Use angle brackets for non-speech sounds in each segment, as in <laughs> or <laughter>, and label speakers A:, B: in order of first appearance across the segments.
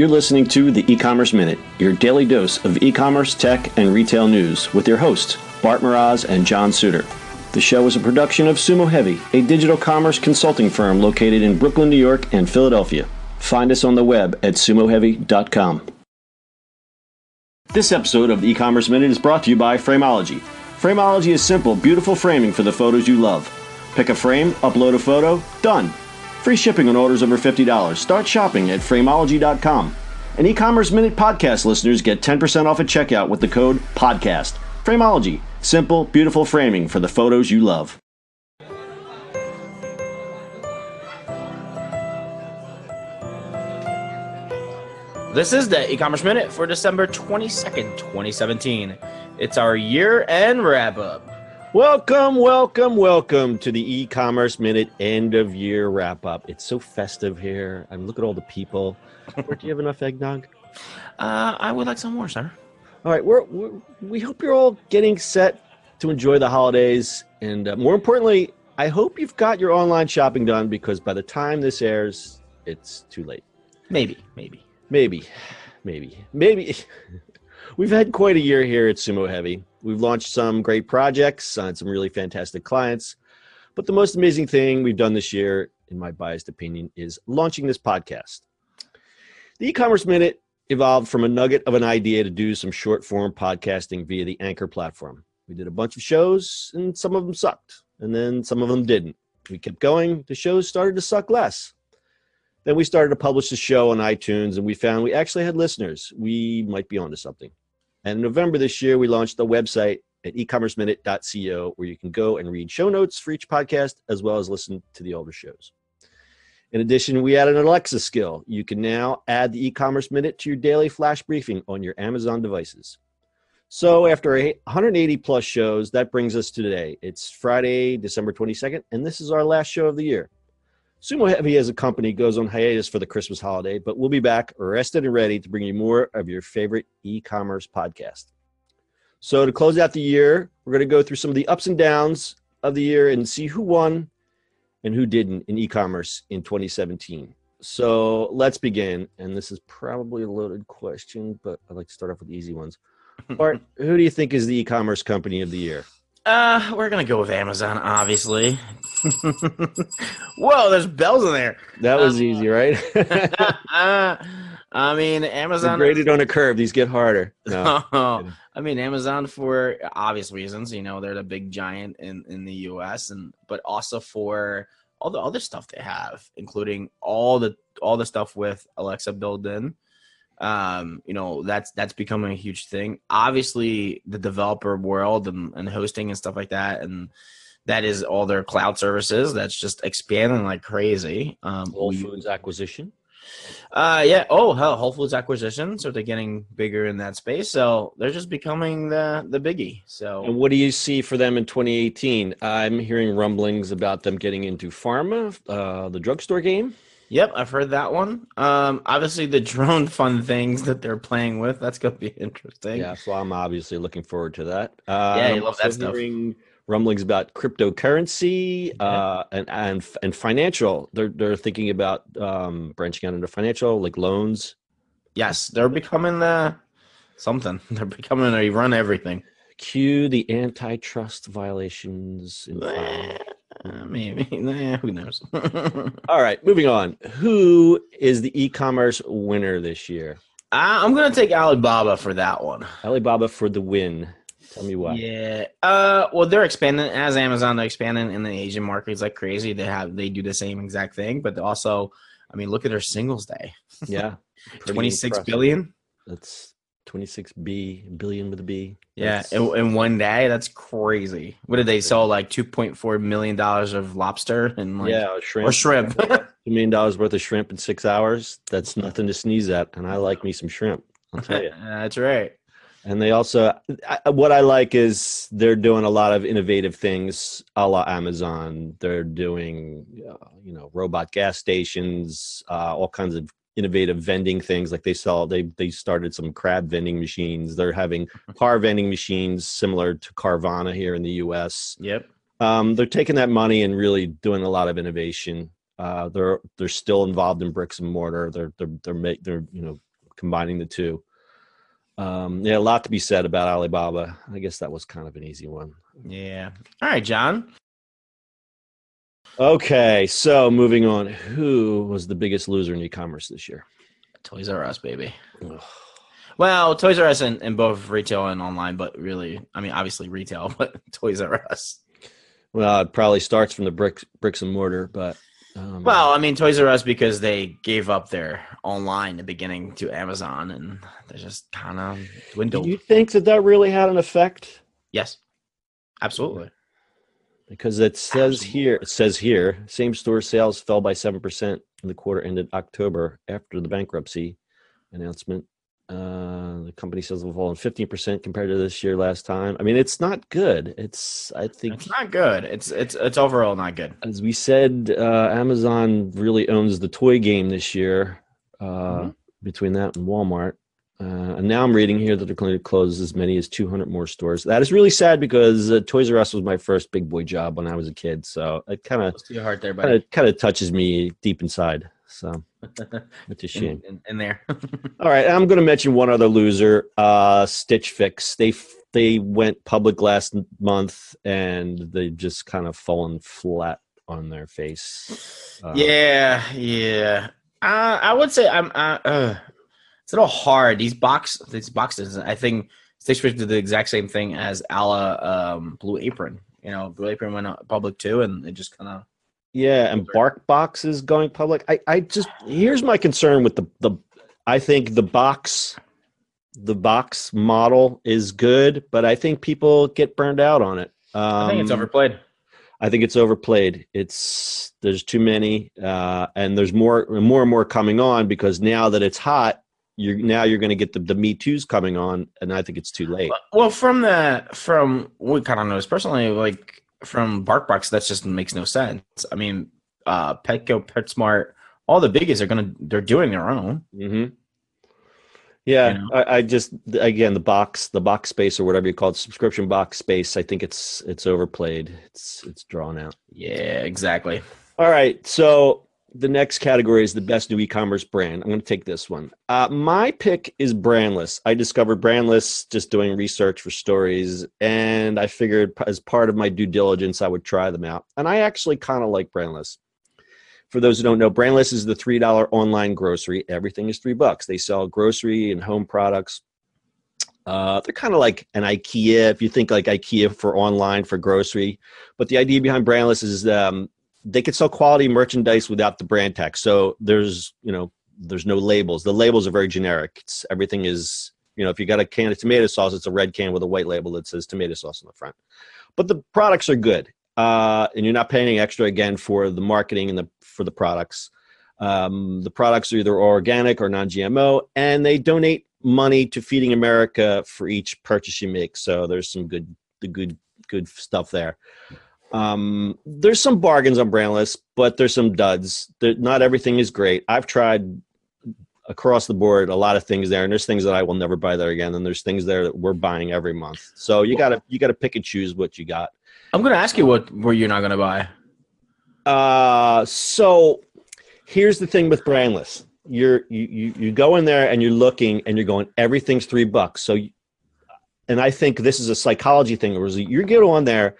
A: You're listening to the E-commerce Minute, your daily dose of e-commerce, tech, and retail news with your hosts, Bart Mroz and John Suter. The show is a production of Sumo Heavy, a digital commerce consulting firm located in Brooklyn, New York, and Philadelphia. Find us on the web at sumoheavy.com. This episode of the E-commerce Minute is brought to you by Frameology. Frameology is simple, beautiful framing for the photos you love. Pick a frame, upload a photo, done. Free shipping on orders over $50. Start shopping at frameology.com. And e-commerce minute podcast listeners get 10% off at checkout with the code podcast. Frameology, simple, beautiful framing for the photos you love.
B: This is the e-commerce minute for December 22nd, 2017. It's our year-end wrap-up.
A: Welcome, welcome, welcome to the e-commerce minute end of year wrap up. It's so festive here. I'm look at all the people. do you have enough eggnog?
B: Uh, I would like some more, sir.
A: All right, we're, we're we hope you're all getting set to enjoy the holidays, and uh, more importantly, I hope you've got your online shopping done because by the time this airs, it's too late.
B: Maybe, maybe.
A: Maybe, maybe, maybe. <laughs> We've had quite a year here at Sumo Heavy. We've launched some great projects, signed some really fantastic clients. But the most amazing thing we've done this year, in my biased opinion, is launching this podcast. The e commerce minute evolved from a nugget of an idea to do some short form podcasting via the Anchor platform. We did a bunch of shows, and some of them sucked, and then some of them didn't. We kept going, the shows started to suck less. Then we started to publish the show on iTunes, and we found we actually had listeners. We might be onto something. And in November this year, we launched a website at ecommerceminute.co where you can go and read show notes for each podcast as well as listen to the older shows. In addition, we added an Alexa skill. You can now add the e-commerce minute to your daily flash briefing on your Amazon devices. So after 180 plus shows, that brings us to today. It's Friday, December 22nd, and this is our last show of the year. Sumo Heavy as a company goes on hiatus for the Christmas holiday, but we'll be back rested and ready to bring you more of your favorite e commerce podcast. So, to close out the year, we're going to go through some of the ups and downs of the year and see who won and who didn't in e commerce in 2017. So, let's begin. And this is probably a loaded question, but I'd like to start off with easy ones. <laughs> Bart, who do you think is the e commerce company of the year?
B: Uh, we're gonna go with Amazon, obviously. Whoa, there's bells in there.
A: That was um, easy, right? <laughs>
B: uh, I mean, Amazon
A: They're graded on a curve. These get harder. No, <laughs>
B: oh, I mean, Amazon for obvious reasons. You know, they're the big giant in in the U.S. and but also for all the other stuff they have, including all the all the stuff with Alexa built in um, you know that's that's becoming a huge thing. Obviously the developer world and, and hosting and stuff like that and that is all their cloud services that's just expanding like crazy.
A: Um whole foods acquisition?
B: Uh yeah. Oh hell whole foods acquisition so they're getting bigger in that space. So they're just becoming the the biggie. So
A: and what do you see for them in 2018 i'm hearing rumblings about them getting into pharma uh the drugstore game
B: Yep, I've heard that one. Um, obviously the drone <laughs> fun things that they're playing with. That's gonna be <laughs> interesting.
A: Yeah, so I'm obviously looking forward to that. Uh,
B: yeah, you love that stuff.
A: Rumblings about cryptocurrency yeah. uh, and and and financial. They're they're thinking about um, branching out into financial, like loans.
B: Yes, they're becoming the something. <laughs> They're becoming a run everything.
A: Cue the antitrust violations.
B: Uh, maybe. <laughs> Nah, who knows? <laughs>
A: All right, moving on. Who is the e-commerce winner this year?
B: Uh, I'm gonna take Alibaba for that one.
A: Alibaba for the win. Tell me why.
B: Yeah. Uh. Well, they're expanding as Amazon. They're expanding in the Asian markets like crazy. They have they do the same exact thing, but also, I mean, look at their Singles Day.
A: Yeah. <laughs>
B: Twenty six billion.
A: That's 26 B billion with a B.
B: Yeah, in, in, one day, that's crazy. What did they sell like 2.4 million dollars of lobster and like
A: yeah, shrimp.
B: or shrimp? <laughs>
A: Two million dollars worth of shrimp in six hours. That's nothing to sneeze at, and I like me some shrimp. I'll tell you. <laughs>
B: that's right.
A: And they also, I, what I like is they're doing a lot of innovative things, a la Amazon. They're doing, uh, you know, robot gas stations, uh, all kinds of innovative vending things like they saw they they started some crab vending machines they're having car vending machines similar to carvana here in the us
B: yep
A: um, they're taking that money and really doing a lot of innovation uh, they're they're still involved in bricks and mortar they're they're they're, make, they're you know combining the two. Um, yeah, a lot to be said about Alibaba. I guess that was kind of an easy one.
B: Yeah. All right, John.
A: Okay, so moving on. Who was the biggest loser in e-commerce this year?
B: Toys R Us, baby. Ugh. Well, Toys R Us in, in both retail and online, but really, I mean, obviously retail, <laughs> but Toys R Us.
A: Well, it probably starts from the bricks, bricks and mortar, but
B: um, well, I mean, Toys R Us because they gave up their online in the beginning to Amazon, and they just kind of dwindled.
A: Do you think that that really had an effect?
B: Yes, absolutely
A: because it says Absolutely. here it says here same store sales fell by 7% in the quarter ended october after the bankruptcy announcement. Uh, the company sales have fallen 15% compared to this year last time. I mean it's not good. It's i think
B: it's not good. It's it's it's overall not good.
A: As we said uh, amazon really owns the toy game this year uh, mm-hmm. between that and walmart uh, and now I'm reading here that they're going to close as many as 200 more stores. That is really sad because uh, Toys R Us was my first big boy job when I was a kid. So it kind of
B: your heart there, buddy.
A: Kind of touches me deep inside. So <laughs> it's a shame.
B: In, in, in there. <laughs>
A: All right, I'm going to mention one other loser, uh, Stitch Fix. They they went public last month and they just kind of fallen flat on their face.
B: Uh, yeah, yeah. Uh, I would say I'm. Uh, it's a little hard. These box these boxes, I think Stitch Fix did the exact same thing as Ala um, Blue Apron. You know, Blue Apron went public too, and it just kind of
A: yeah. And Bark Box is going public. I I just here's my concern with the the. I think the box the box model is good, but I think people get burned out on it.
B: Um, I think it's um, overplayed.
A: I think it's overplayed. It's there's too many, uh, and there's more more and more coming on because now that it's hot, you're now you're going to get the, the me too's coming on and i think it's too late.
B: Well from the from we kind of knows personally like from barkbox that just makes no sense. I mean uh petco petsmart all the biggies are gonna they're doing their own.
A: Mm-hmm. yeah you know? I, I, just again the box the box space or whatever you call it subscription box space i think it's it's overplayed. It's it's drawn out.
B: Yeah exactly.
A: All right so the next category is the best new e-commerce brand. I'm going to take this one. Uh, my pick is Brandless. I discovered Brandless just doing research for stories, and I figured as part of my due diligence, I would try them out. And I actually kind of like Brandless. For those who don't know, Brandless is the three dollar online grocery. Everything is three bucks. They sell grocery and home products. Uh, they're kind of like an IKEA, if you think like IKEA for online for grocery. But the idea behind Brandless is um, they could sell quality merchandise without the brand tag. So there's, you know, there's no labels. The labels are very generic. It's everything is, you know, if you got a can of tomato sauce, it's a red can with a white label that says tomato sauce on the front. But the products are good, uh, and you're not paying extra again for the marketing and the for the products. Um, the products are either organic or non-GMO, and they donate money to Feeding America for each purchase you make. So there's some good, the good, good stuff there. Um, there's some bargains on Brandless, but there's some duds. There, not everything is great. I've tried across the board a lot of things there, and there's things that I will never buy there again, and there's things there that we're buying every month. So you gotta you gotta pick and choose what you got.
B: I'm gonna ask you what were you're not gonna buy.
A: Uh, so here's the thing with Brandless. You're you you, you go in there and you're looking and you're going everything's three bucks. So, and I think this is a psychology thing. Where you're get on there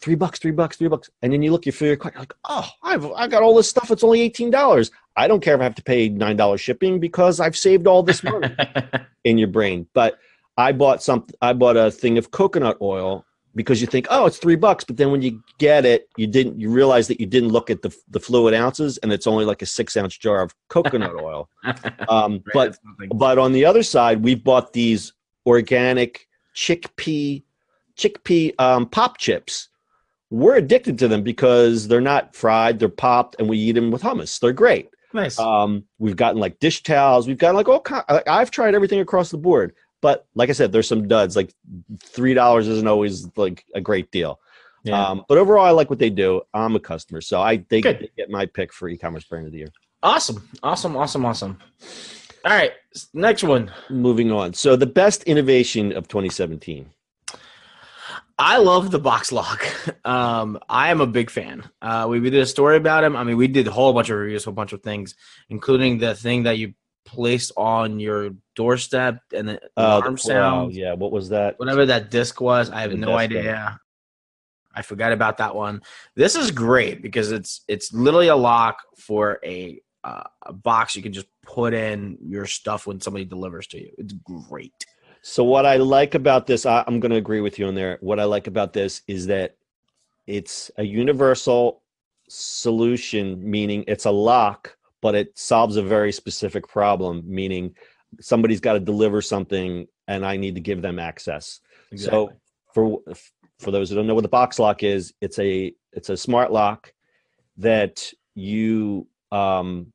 A: three bucks, three bucks, three bucks. And then you look, you figure, you're like, oh, I've, I've got all this stuff. It's only $18. I don't care if I have to pay $9 shipping because I've saved all this money <laughs> in your brain. But I bought something, I bought a thing of coconut oil because you think, oh, it's three bucks. But then when you get it, you didn't, you realize that you didn't look at the, the fluid ounces and it's only like a six ounce jar of coconut <laughs> oil. Um, but, but on the other side, we bought these organic chickpea, chickpea um, pop chips we're addicted to them because they're not fried, they're popped, and we eat them with hummus. They're great.
B: Nice.
A: Um, we've gotten like dish towels. We've got like all kind. I've tried everything across the board, but like I said, there's some duds. Like three dollars isn't always like a great deal. Yeah. Um, but overall, I like what they do. I'm a customer, so I they, they get my pick for e-commerce brand of the year.
B: Awesome, awesome, awesome, awesome. All right, next one.
A: Moving on. So the best innovation of 2017.
B: I love the box lock. <laughs> Um, I am a big fan. Uh, we, we did a story about him. I mean, we did a whole bunch of reviews, a whole bunch of things, including the thing that you placed on your doorstep and the
A: Uh,
B: alarm
A: the-
B: sound,
A: yeah, what was that?
B: whatever that disc was. I have
A: The
B: no idea. I forgot about that one. This is great because it's it's literally a lock for a uh, a box you can just put in your stuff when somebody delivers to you. It's great.
A: So what I like about this, I, I'm going to agree with you on there. What I like about this is that it's a universal solution, meaning it's a lock, but it solves a very specific problem, meaning somebody's got to deliver something and I need to give them access. So for for those who don't know what the box lock is, it's a it's a smart lock that you um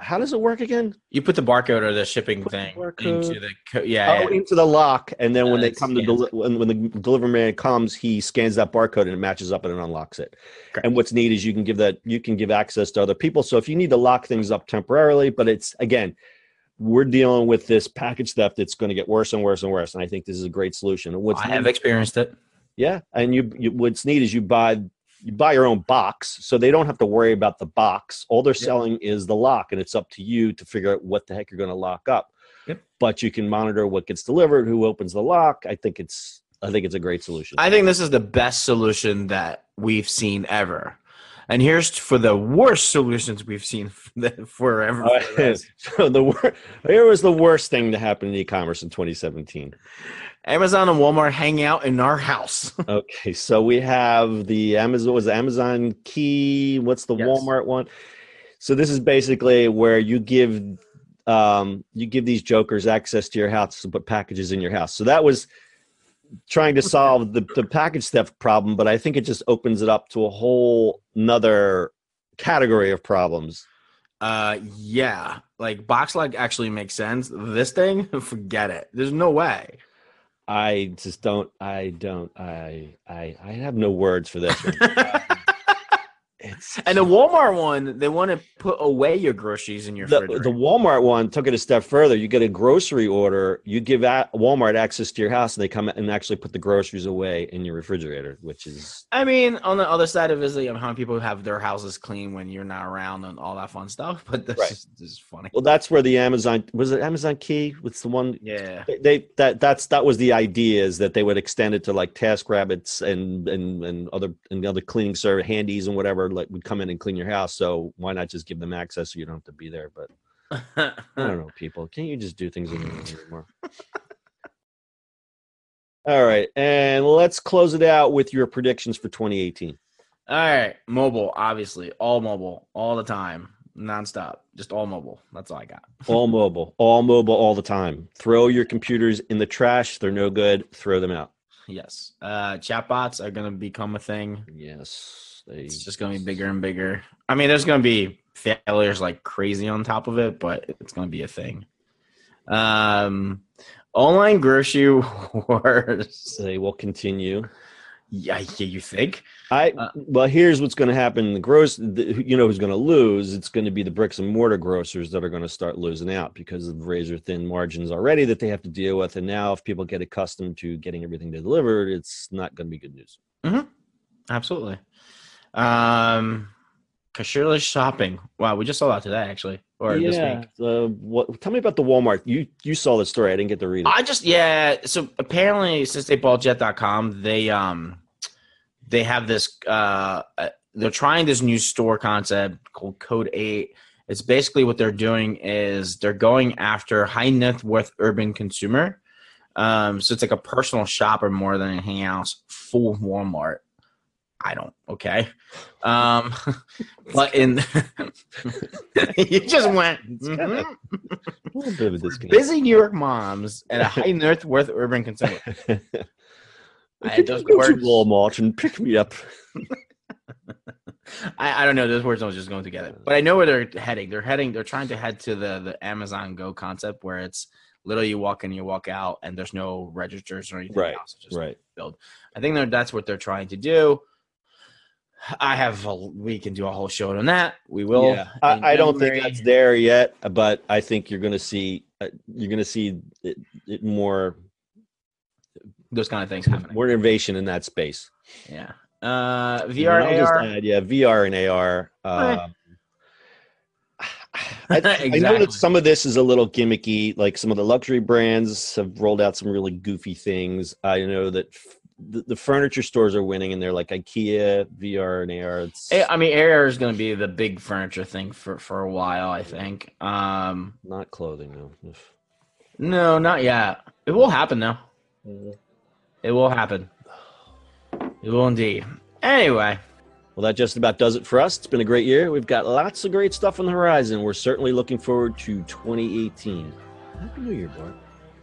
A: how does it work again?
B: you put the barcode or the shipping
A: the
B: thing
A: barcode-
B: into the co- yeah,
A: oh,
B: yeah.
A: into the lock, and then
B: Uh,
A: when they come to deli- when, when the delivery man comes, he scans that barcode and it matches up and it unlocks it.
B: Correct.
A: And what's neat is you can give that you can give access to other people. So if you need to lock things up temporarily, but it's again, we're dealing with this package theft that's going to get worse and worse and worse. And I think this is a great solution. What's
B: I have
A: neat-
B: experienced it.
A: yeah, and you, you what's neat is you buy you buy your own box, so they don't have to worry about the box. All they're
B: Yep.
A: selling is the lock, and it's up to you to figure out what the heck you're going to lock up.
B: Yep.
A: But you can monitor what gets delivered, who opens the lock. I think it's I think it's a great solution.
B: I think this is the best solution that we've seen ever. And here's for the worst solutions we've seen <laughs> forever.
A: Uh, <laughs> so the wor- here was the worst thing to happen in e-commerce in 2017.
B: Amazon and Walmart hang out in our house. <laughs>
A: Okay, so we have the Amazon was the Amazon Key. What's the
B: Yes.
A: Walmart one? So this is basically where you give um, you give these jokers access to your house to put packages in your house. So that was trying to solve the, the package theft problem, but I think it just opens it up to a whole nother category of problems.
B: Uh, yeah, like box BoxLock actually makes sense. This thing, <laughs> forget it. There's no way.
A: I just don't. I don't. I. I. I have no words for this. <laughs> <laughs>
B: And the Walmart one, they want to put away your groceries in your
A: the, the Walmart one took it a step further. You get a grocery order, you give Walmart access to your house, and they come and actually put the groceries away in your refrigerator, which is
B: I mean, on the other side of it is like, how many people have their houses clean when you're not around and all that fun stuff. <laughs> But this,
A: Right.
B: is, this is funny.
A: well. That's where the Amazon was it Amazon Key? What's the one?
B: Yeah.
A: They, they that that's that was the idea is that they would extend it to like Task Rabbits and and and other and other cleaning service handies and whatever like would come in and clean your house. So why not just give them access so you don't have to be there? But <laughs> I don't know, people. Can't you just do things anymore? All right, and let's close it out with your predictions for 2018.
B: All right, mobile, obviously, all mobile, all the time, nonstop, just all mobile. That's all I got. <laughs>
A: All mobile, all mobile, all the time. Throw your computers in the trash. They're no good. Throw them out.
B: Yes, uh, chatbots are gonna become a thing.
A: Yes, they.
B: It's just gonna be bigger and bigger. I mean, there's gonna be failures like crazy on top of it, but it's gonna be a thing. Um, online grocery <laughs> wars.
A: They will continue.
B: Yeah, yeah, you think?
A: I
B: Uh,
A: well, here's what's going to happen. The gross, the, you know, who's going to lose? It's going to be the bricks and mortar grocers that are going to start losing out because of razor thin margins already that they have to deal with. And now, if people get accustomed to getting everything delivered, it's not going to be good news.
B: Absolutely. Um, cashierless shopping. Wow, we just saw that today, actually, or this week.
A: Uh, what? Tell me about the Walmart. You you saw the story. I didn't get to read it.
B: I just yeah. So apparently, since they bought Jet.com, they um they have this uh uh, they're trying this new store concept called Code Eight. It's basically what they're doing is they're going after high net worth urban consumer. Um, so it's like a personal shopper more than anything else. Full Walmart. I don't. Okay. Um, <laughs> but in <laughs> you just went.
A: kinda-
B: mhm.
A: a bit of a.
B: Busy New York moms and a high net worth urban consumer. <laughs> I- those
A: go to
B: words-
A: Walmart and pick me up.
B: I, I don't know. Those words don't just go together. But I know where they're heading. They're heading. They're trying to head to the the Amazon Go concept, where it's literally you walk in, you walk out, and there's no registers or anything
A: Right,
B: else. Just
A: Right. Build.
B: I think that that's what they're trying to do. I have. A, we can do a whole show on that. We will.
A: Yeah, I, I don't think that's there yet, but I think you're going to see uh, you're going to see it, it more
B: those kind of things happening.
A: more innovation in that space.
B: Yeah. Uh, VR,
A: I'll
B: AR.
A: add, yeah, VR and AR. Um, <laughs> I, I know that some of this is a little gimmicky. Like some of the luxury brands have rolled out some really goofy things. I know that f- the, the furniture stores are winning, and they're like IKEA, VR, and AR. It's
B: I mean, AR is going to be the big furniture thing for for a while. I think. Um,
A: not clothing though.
B: No, not yet. It will happen though. It will happen. It will indeed. Anyway,
A: Well, that just about does it for us. It's been a great year. We've got lots of great stuff on the horizon. We're certainly looking forward to 2018. Happy New Year, Bart.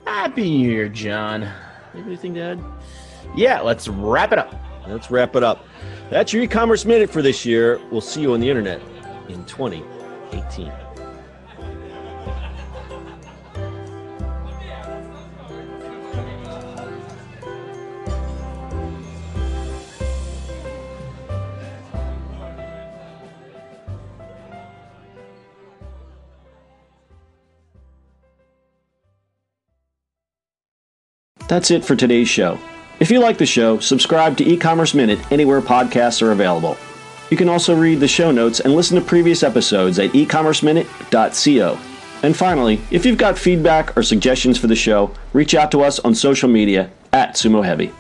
B: happy New Year, John.
A: You have anything to add?
B: Yeah, let's wrap it up.
A: Let's wrap it up. That's your e-commerce minute for this year. We'll see you on the internet in 2018. That's it for today's show. If you like the show, subscribe to e-commerce minute anywhere podcasts are available. You can also read the show notes and listen to previous episodes at ecommerceminute.co. And finally, if you've got feedback or suggestions for the show, reach out to us on social media at Sumo Heavy.